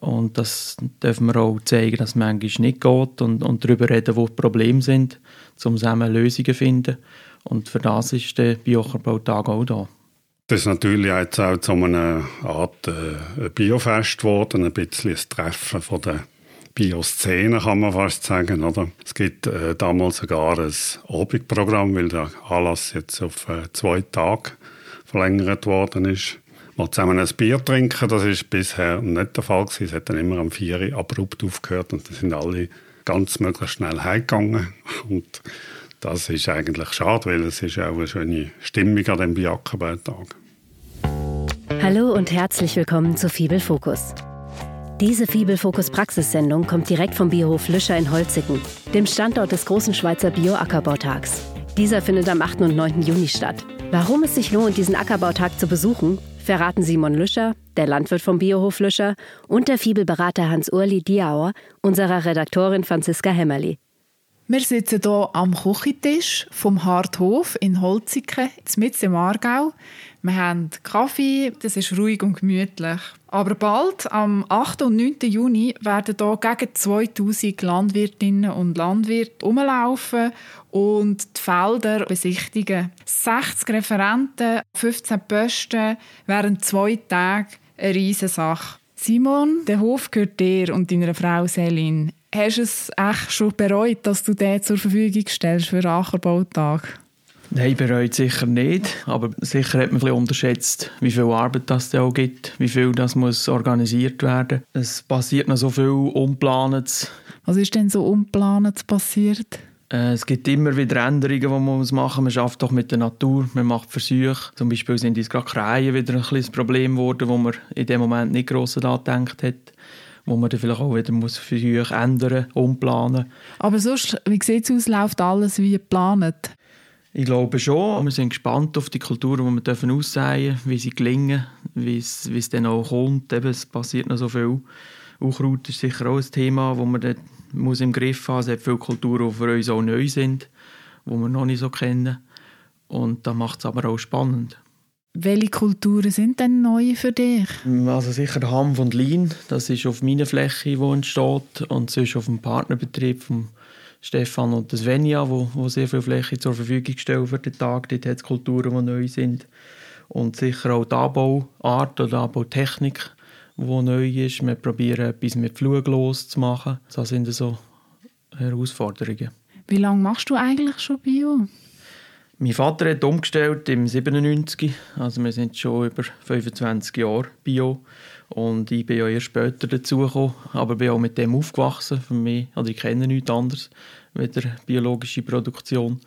Und das dürfen wir auch zeigen, dass es manchmal nicht geht und, und darüber reden, wo die Probleme sind, um zusammen Lösungen zu finden. Und für das ist der Bioackerbautag auch da. Das ist natürlich jetzt auch zu einer Art äh, Biofest geworden, ein bisschen ein Treffen von der Bioszene, kann man fast sagen. Oder? Es gibt äh, damals sogar ein Abendprogramm, weil der Anlass jetzt auf äh, zwei Tage verlängert worden ist. Mal zusammen ein Bier trinken, das ist bisher nicht der Fall. Es hat dann immer am 4 Uhr abrupt aufgehört und dann sind alle ganz möglichst schnell heimgegangen. Und das ist eigentlich schade, weil es ist auch eine schöne Stimmung an dem Biackerbeitag. Hallo und herzlich willkommen zu Fibel Fokus. Diese Fibelfokus Praxissendung kommt direkt vom Biohof Lüscher in Holzigen, dem Standort des großen Schweizer Bio-Ackerbautags. Dieser findet am 8. und 9. Juni statt. Warum es sich lohnt, diesen Ackerbautag zu besuchen, verraten Simon Lüscher, der Landwirt vom Biohof Lüscher, und der Fibelberater Hans-Urli Diauer, unserer Redaktorin Franziska Hämmerli. Wir sitzen hier am Küchentisch vom Harthof in Holziken, mitten im Aargau. Wir haben Kaffee, das ist ruhig und gemütlich. Aber bald, am 8. und 9. Juni, werden hier gegen 2000 Landwirtinnen und Landwirte rumlaufen und die Felder besichtigen. 60 Referenten, 15 Posten während zwei Tagen eine Riesensache. Simon, der Hof gehört dir und deiner Frau Selin. Hast du es echt schon bereut, dass du den zur Verfügung stellst für den Ackerbautag? Nein, bereut sicher nicht. Aber sicher hat man ein bisschen unterschätzt, wie viel Arbeit das auch gibt, wie viel das muss organisiert werden. Es passiert noch so viel Unplantes. Was ist denn so Unplantes passiert? Äh, es gibt immer wieder Änderungen, die man machen muss. Man schafft doch mit der Natur, man macht Versuche. Zum Beispiel sind uns gerade Krähen wieder ein kleines Problem geworden, wo man in dem Moment nicht gross daran gedacht hat wo man dann vielleicht auch wieder muss Versuche ändern, umplanen. Aber sonst, wie sieht es aus, läuft alles wie geplant? Ich glaube schon. Wir sind gespannt auf die Kulturen, die wir dürfen aussehen wie sie gelingen, wie es, wie es dann auch kommt. Eben, es passiert noch so viel. Unkraut ist sicher auch ein Thema, das man dort muss im Griff haben muss. Es hat viele Kulturen, die für uns auch neu sind, die wir noch nicht so kennen. Und das macht es aber auch spannend. Welche Kulturen sind denn neu für dich? Also sicher Hanf und Lean, das ist auf meiner Fläche, wo entsteht und sonst auf dem Partnerbetrieb von Stefan und Svenja, wo, wo sehr viel Fläche zur Verfügung stellen für den Tag. Dort hat es Kulturen, die neu sind und sicher auch die Anbauart oder Anbautechnik, die neu ist. Wir probieren etwas mit Fluglos zu machen. Das sind so Herausforderungen. Wie lange machst du eigentlich schon Bio? Mein Vater hat umgestellt im 97, also wir sind schon über 25 Jahre Bio und ich bin ja erst später dazugekommen, aber bin auch mit dem aufgewachsen. Für mich, also ich kenne nichts anderes mit der biologischen Produktion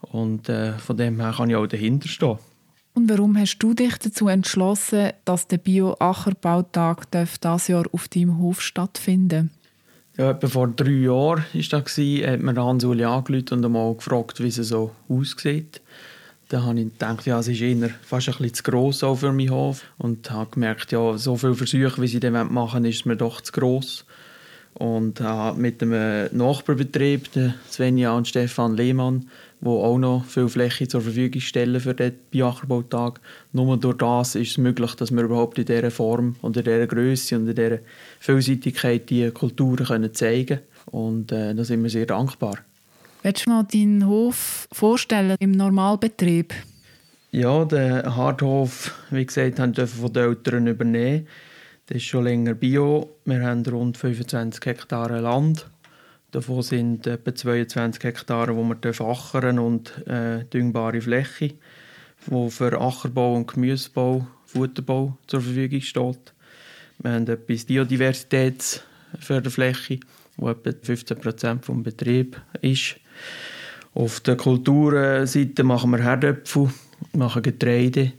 und äh, von dem her kann ich auch dahinter stehen. Und warum hast du dich dazu entschlossen, dass der Bio-Ackerbautag dieses Jahr auf deinem Hof stattfinden ja, etwa vor drei Jahren war das, hat mir Hans-Uli angerufen und einmal gefragt, wie es so aussieht. Da habe ich gedacht, ja, es ist eher fast ein bisschen zu gross auch für meinen Hof. Und habe gemerkt, ja, so viele Versuche, wie sie das machen wollen, ist mir doch zu gross. Und habe mit dem Nachbarbetrieb, Svenja und Stefan Lehmann, die auch noch viel Fläche zur Verfügung stellen für den Biackerbautag. Nur durch das ist es möglich, dass wir überhaupt in dieser Form und in dieser Größe und in dieser Vielseitigkeit die Kulturen können zeigen können. Und äh, da sind wir sehr dankbar. Willst du mal deinen Hof vorstellen im Normalbetrieb? Ja, den Hardhof, wie gesagt, haben wir von den Eltern übernehmen. Das ist schon länger Bio. Wir haben rund 25 Hektare Land Davon sind etwa 22 Hektare, wo wir fachern und äh, düngbare Fläche, wo für Ackerbau und Gemüsebau, Futterbau zur Verfügung steht. Wir haben etwas Biodiversitätsförderfläche, wo etwa 15 Prozent des Betriebs ist. Auf der Kulturseite machen wir Herdöpfel, machen Getreide,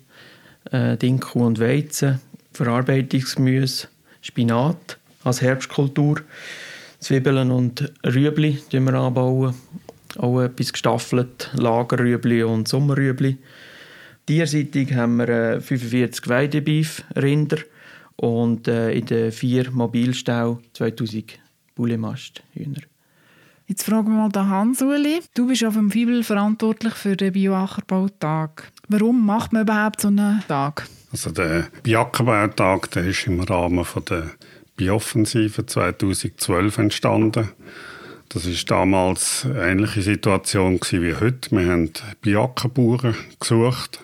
äh, Dinkel und Weizen, Verarbeitungsgemüse, Spinat als Herbstkultur. Zwiebeln und Rüebli wir anbauen. Auch etwas gestaffelt, Lagerrüebli und Sommerrüebli. Tierseitig haben wir 45 äh, Weidebeef-Rinder und äh, in den vier Mobilstau 2000 Bullemast-Hühner. Jetzt fragen wir mal den Hans-Uli. Du bist auf dem Fibel verantwortlich für den Bioackerbautag. Warum macht man überhaupt so einen Tag? Also der Bioackerbautag der ist im Rahmen von der Biooffensive 2012 entstanden. Das ist damals eine ähnliche Situation wie heute. Wir haben Biackerbauern gesucht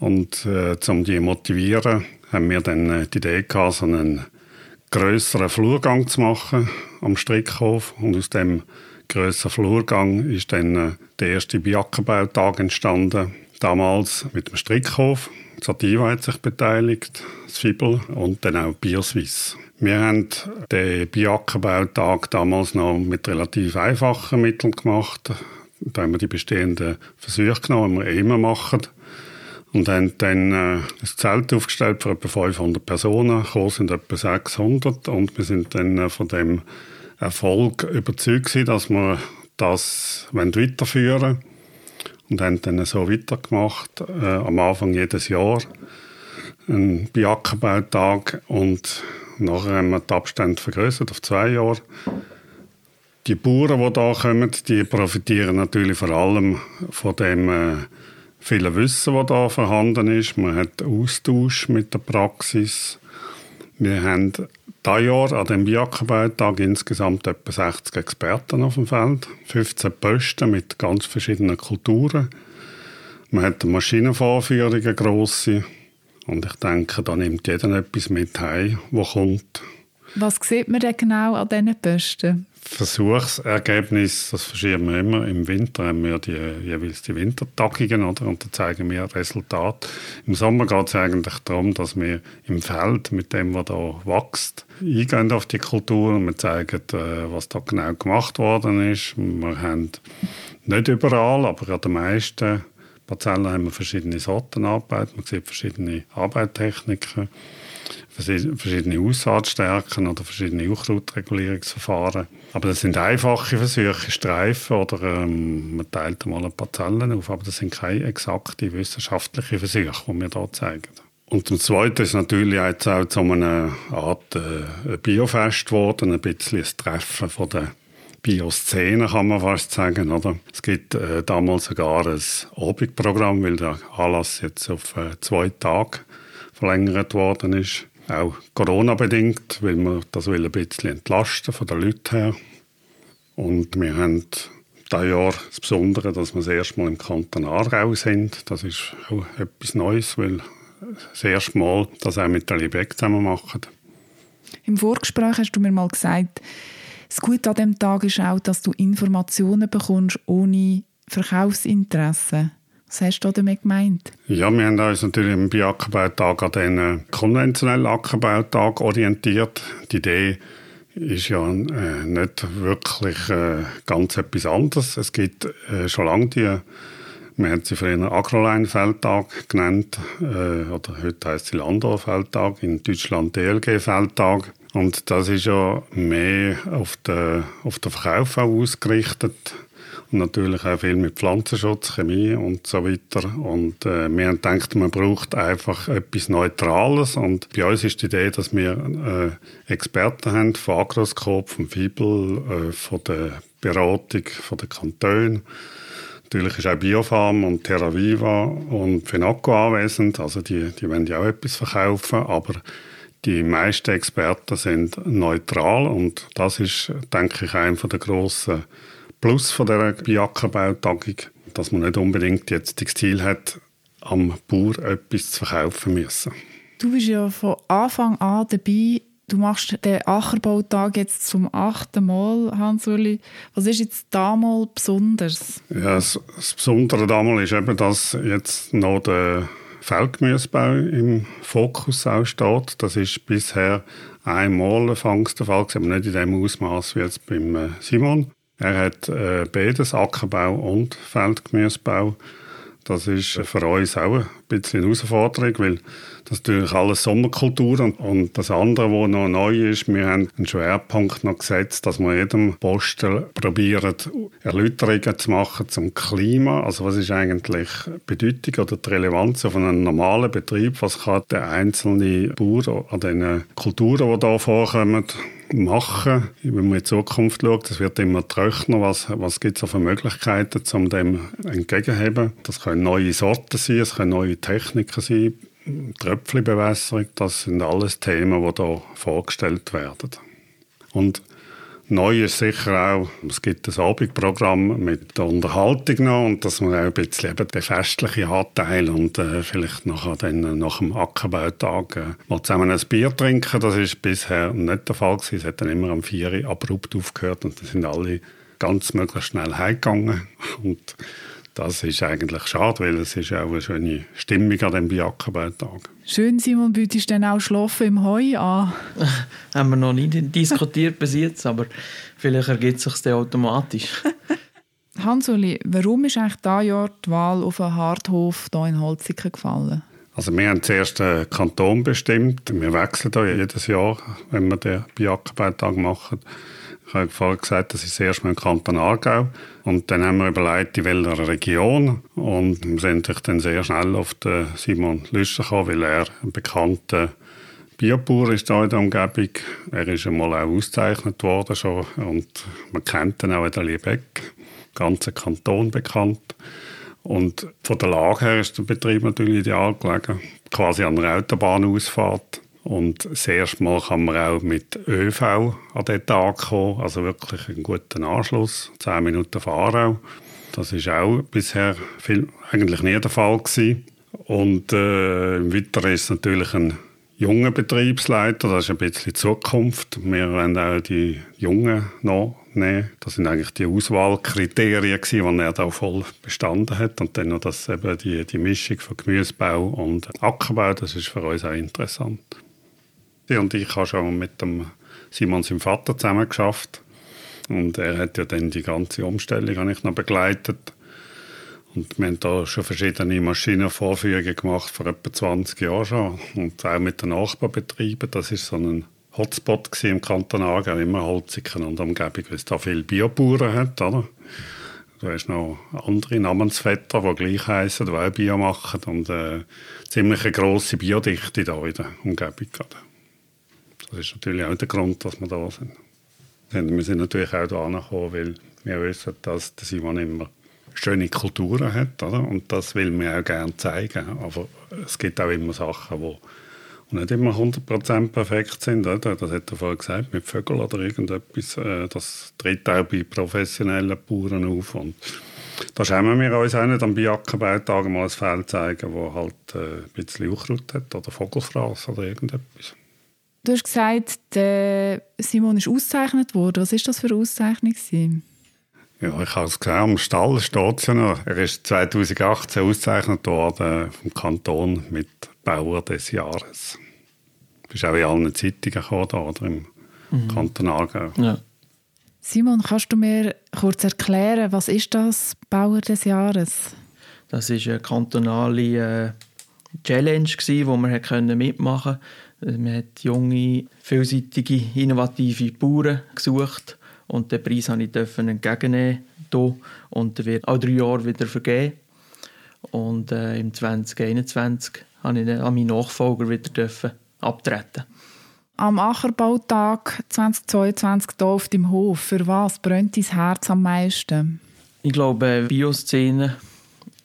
und äh, um die zu motivieren, haben wir dann äh, die Idee gehabt, so einen größeren Flurgang zu machen am Strickhof und aus dem größeren Flurgang ist dann äh, der erste Biackerbautag entstanden. Damals mit dem Strickhof. Sativa hat sich beteiligt, das Fibel und dann auch Bioswiss. Wir haben den Biackerbautag damals noch mit relativ einfachen Mitteln gemacht. Da haben wir die bestehenden Versuche genommen, die wir immer machen. Und haben dann äh, ein Zelt aufgestellt für etwa 500 Personen. Gekommen sind etwa 600. Und wir sind dann äh, von dem Erfolg überzeugt gewesen, dass wir das weiterführen wollen. Und haben dann so weitergemacht. Äh, am Anfang jedes Jahr. Ein Biackerbautag. Und nachher haben wir die Abstände vergrößert auf zwei Jahre. Die Bauern, die hier kommen, die profitieren natürlich vor allem von dem äh, viel Wissen, das da vorhanden ist. Man hat Austausch mit der Praxis. Wir haben dieses Jahr an dem Biackerbautag insgesamt etwa 60 Experten auf dem Feld, 15 Posten mit ganz verschiedenen Kulturen. Man hat Maschinenvorführungen, grosse. Und ich denke, da nimmt jeder etwas mit heim, was kommt. Was sieht man denn genau an diesen Posten? Versuchsergebnis, das verschieben wir immer. Im Winter haben wir die, jeweils die Wintertagungen, oder? Und da zeigen wir Resultate. Im Sommer geht es eigentlich darum, dass wir im Feld mit dem, was da wächst, eingehen auf die Kultur und wir zeigen, äh, was da genau gemacht worden ist. Wir haben nicht überall, aber an den meisten Parzellen haben wir verschiedene Sorten Arbeit. Man sieht verschiedene Arbeitstechniken verschiedene Aussaatstärken oder verschiedene Unkrautregulierungsverfahren. Aber das sind einfache Versuche, Streifen oder ähm, man teilt mal ein paar Zellen auf, aber das sind keine exakten wissenschaftlichen Versuche, die wir hier zeigen. Und zum Zweiten ist natürlich jetzt auch zu einer Art äh, Biofest geworden, ein bisschen ein Treffen von der Bioszene, kann man fast sagen. Oder? Es gibt äh, damals sogar ein Abendprogramm, weil der Anlass jetzt auf äh, zwei Tage verlängert worden ist. Auch Corona-bedingt, weil wir das will ein bisschen entlasten von den Leuten her. Und wir haben dieses Jahr das Besondere, dass wir das erste Mal im Kanton Aargau sind. Das ist auch etwas Neues, weil das erste Mal das auch mit der Liebeck zusammen machen. Im Vorgespräch hast du mir mal gesagt, das Gute an diesem Tag ist auch, dass du Informationen bekommst ohne Verkaufsinteresse. Was hast du damit gemeint? Ja, wir haben uns natürlich im Bioackerbautag an den konventionellen Ackerbautag orientiert. Die Idee ist ja äh, nicht wirklich äh, ganz etwas anderes. Es gibt äh, schon lange die, wir haben sie früher Agroline-Feldtag genannt, äh, oder heute heißt sie Landor-Feldtag, in Deutschland DLG-Feldtag. Und das ist ja mehr auf den, auf den Verkauf ausgerichtet und natürlich auch viel mit Pflanzenschutz, Chemie und so weiter. Und äh, wir haben gedacht, man braucht einfach etwas Neutrales. Und bei uns ist die Idee, dass wir äh, Experten haben von Agroskop, vom Fibel, äh, von der Beratung von den Kantonen. Natürlich ist auch Biofarm und TerraViva und Fenaco anwesend. Also die, die wollen ja auch etwas verkaufen, aber die meisten Experten sind neutral und das ist, denke ich, einer der grossen Plus von der Biackerbautagung, dass man nicht unbedingt jetzt das Ziel hat, am Bauer etwas zu verkaufen müssen. Du bist ja von Anfang an dabei. Du machst den Ackerbautag jetzt zum achten Mal, Hans-Uli. Was ist jetzt damals besonders? Ja, das, das Besondere damals ist eben, dass jetzt noch der Feldgemüsebau im Fokus auch steht. Das ist bisher einmal anfangs der Fall, aber nicht in dem Ausmaß wie jetzt beim äh, Simon. Er hat äh, beides, Ackerbau und Feldgemüsebau. Das ist für uns auch ein bisschen eine Herausforderung, weil das natürlich alles Sommerkultur und das andere, was noch neu ist, wir haben einen Schwerpunkt noch gesetzt, dass wir jedem Posten probieren, Erläuterungen zu machen zum Klima. Also was ist eigentlich die Bedeutung oder die Relevanz von einem normalen Betrieb? Was kann der einzelne Bauer an den Kulturen, die hier vorkommen, machen, wenn man in die Zukunft schaut. Es wird immer trockener. Was, was gibt es für Möglichkeiten, um dem entgegenzuheben? Das können neue Sorten sein, es können neue Techniken sein, Tröpfchenbewässerung, das sind alles Themen, die hier vorgestellt werden. Und Neu ist sicher auch, es gibt ein Abendprogramm mit der Unterhaltung noch und dass man auch ein bisschen eben den festlichen Anteil und äh, vielleicht nachher dann nach dem Ackerbautag äh, mal zusammen ein Bier trinken. Das ist bisher nicht der Fall gewesen. Es hat dann immer am 4 Uhr abrupt aufgehört und dann sind alle ganz möglichst schnell heimgegangen und das ist eigentlich schade, weil es ist auch eine schöne Stimmung an dem Biackerbautag. Schön, Simon, bietest du dann auch Schlafen im Heu an? Haben wir noch nie diskutiert bis jetzt, aber vielleicht ergibt es sich dann automatisch. Hansuli, warum ist eigentlich dieses Jahr die Wahl auf einen Harthof hier in Holziken gefallen? Also wir haben zuerst einen Kanton bestimmt. Wir wechseln hier jedes Jahr, wenn wir den Biackerbautag machen. Ich habe vorhin gesagt, das ist erst mal im Kanton Aargau. Und dann haben wir überlegt, in welcher Region. Und wir sind dann sehr schnell auf den Simon Lüscher gekommen, weil er ein bekannter Biobauer ist hier in der Umgebung. Er ist einmal auch ausgezeichnet worden schon. Und man kennt ihn auch in der Liebeck. Ganzer Kanton bekannt. Und von der Lage her ist der Betrieb natürlich ideal gelegen. Quasi an der Autobahnausfahrt. Und das erste Mal kann man auch mit ÖV an den Tag kommen, also wirklich einen guten Anschluss, zehn Minuten fahren. Das ist auch bisher viel, eigentlich nie der Fall gewesen. Und äh, im Weiteren ist natürlich ein junger Betriebsleiter, das ist ein bisschen Zukunft. Wir wollen auch die Jungen noch nehmen. Das sind eigentlich die Auswahlkriterien gewesen, die er da voll bestanden hat. Und dann noch das, eben die, die Mischung von Gemüsebau und Ackerbau, das ist für uns auch interessant. Und ich habe schon mit dem Simon, seinem Vater, zusammen geschafft. Und er hat ja dann die ganze Umstellung ich noch begleitet. Und wir haben da schon verschiedene Maschinenvorführungen gemacht, vor etwa 20 Jahren schon. Und auch mit den Nachbarbetrieben. Das ist so ein Hotspot im Kanton Aargau, immer Holziken und Umgebung, weil es da viele Biobauern hat, oder? Du hast noch andere Namensvetter, die gleich heißen, die auch Bio machen und äh, ziemlich eine grosse Biodichte da in der Umgebung. Gerade. Das ist natürlich auch der Grund, dass wir da sind. wir sind natürlich auch da gekommen, weil wir wissen, dass Simon immer schöne Kulturen hat. Oder? Und das will man auch gerne zeigen. Aber es gibt auch immer Sachen, die nicht immer 100% perfekt sind. Oder? Das hat er vorhin gesagt, mit Vögeln oder irgendetwas. Äh, das tritt auch bei professionellen Bauern auf. Und da schämen wir uns auch nicht am Biackerbautag mal ein Feld zeigen, das halt äh, ein bisschen Unkraut hat oder Vogelfraß oder irgendetwas. Du hast gesagt, der Simon ist ausgezeichnet worden. Was war das für eine Auszeichnung? Ja, ich habe es gesehen, am Stall steht es ja noch. Er ist 2018 ausgezeichnet worden vom Kanton mit Bauer des Jahres. Du bist auch in allen Zeitungen gekommen, da, oder im mhm. Kanton Aargau. Ja. Simon, kannst du mir kurz erklären, was ist das Bauer des Jahres? Das ist eine kantonale äh, Challenge, die wir mitmachen konnten man hat junge, vielseitige, innovative Bauern gesucht und den Preis durfte ich entgegennehmen hier. und der wird auch drei Jahre wieder vergeben. Und äh, im 2021 durfte ich an meinen Nachfolger wieder abtreten. Am Ackerbautag 2022 hier auf dem Hof, für was brennt dein Herz am meisten? Ich glaube, Bioszene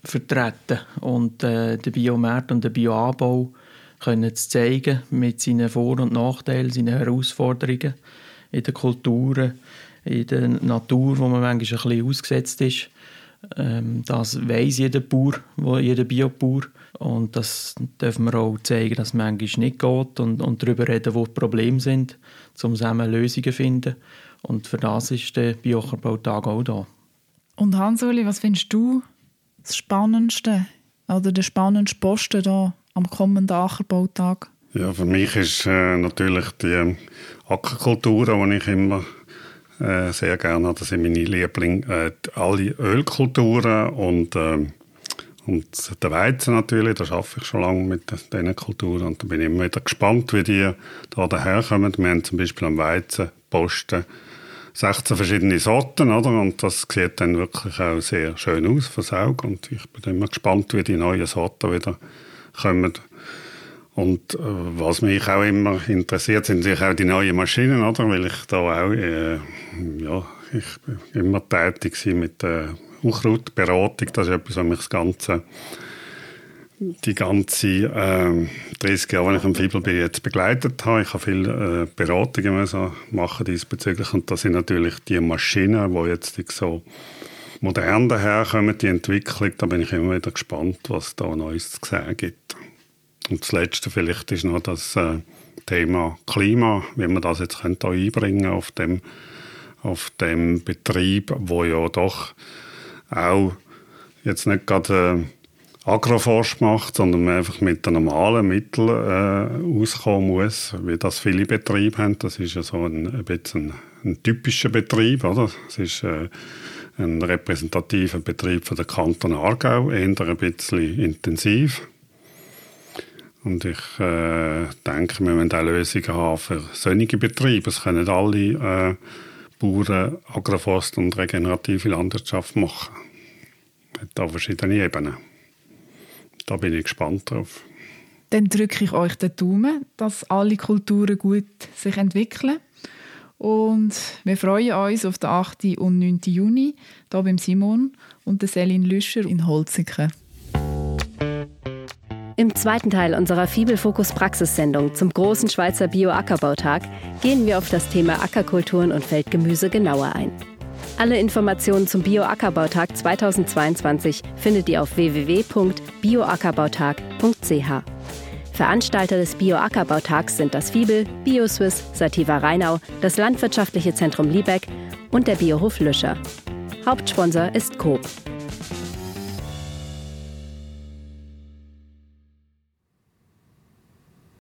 vertreten und äh, den Biomarkt und den Bioanbau können zu zeigen mit seinen Vor- und Nachteilen, seinen Herausforderungen in der Kultur, in der Natur, wo man manchmal ein bisschen ausgesetzt ist. Ähm, das weiß jeder Bauer, jeder Biobauer. Und das dürfen wir auch zeigen, dass es manchmal nicht geht und, und darüber reden, wo die Probleme sind, um zusammen Lösungen zu finden. Und für das ist der Bioackerbautag auch da. Und Hans-Uli, was findest du das Spannendste oder der spannendste Posten hier am kommenden Ackerbautag? Ja, für mich ist äh, natürlich die Ackerkultur, die ich immer äh, sehr gerne habe. Das sind meine Lieblinge. Äh, alle Ölkulturen und, äh, und der Weizen natürlich. Da arbeite ich schon lange mit diesen Kulturen. Und da bin ich immer wieder gespannt, wie die da daherkommen. Wir haben zum Beispiel am Weizenposten 16 verschiedene Sorten, oder? Und das sieht dann wirklich auch sehr schön aus fürs Auge. Und ich bin immer gespannt, wie die neuen Sorten wieder kommen. Und äh, was mich auch immer interessiert, sind natürlich auch die neuen Maschinen, oder? Weil ich da auch, äh, ja, ich bin immer tätig mit der Unkrautberatung. Das ist etwas, was mich das ganze die ganze äh, 30 Jahre, die ich am Fibel bin, jetzt begleitet habe. Ich habe viele äh, Beratungen müssen machen diesbezüglich und das sind natürlich die Maschinen, die jetzt so modern daherkommen, die Entwicklung, da bin ich immer wieder gespannt, was da Neues zu sehen gibt. Und das Letzte vielleicht ist noch das äh, Thema Klima, wie man das jetzt könnte einbringen auf dem, auf dem Betrieb, wo ja doch auch jetzt nicht gerade äh, Agroforsch macht, sondern man einfach mit den normalen Mitteln äh, auskommen muss, wie das viele Betriebe haben. Das ist ja so ein, ein bisschen ein, ein typischer Betrieb, oder? Es ist äh, ein repräsentativer Betrieb von der Kanton Aargau, eher ein bisschen intensiv. Und ich äh, denke, wir müssen auch Lösungen haben für solche Betriebe. Es können alle äh, Bauern Agroforst und regenerative Landwirtschaft machen. Hat da verschiedene Ebenen da bin ich gespannt drauf. Dann drücke ich euch den Daumen, dass alle Kulturen gut sich entwickeln. Und wir freuen uns auf den 8. und 9. Juni hier beim Simon und der Selin Lüscher in Holziken. Im zweiten Teil unserer Fibelfokus Praxissendung zum großen Schweizer Bio-Ackerbautag gehen wir auf das Thema Ackerkulturen und Feldgemüse genauer ein. Alle Informationen zum Bio-Ackerbautag 2022 findet ihr auf www.bioackerbautag.ch. Veranstalter des Bio-Ackerbautags sind das Fiebel, BioSwiss, Sativa Rheinau, das Landwirtschaftliche Zentrum Liebeck und der Biohof Lüscher. Hauptsponsor ist Coop.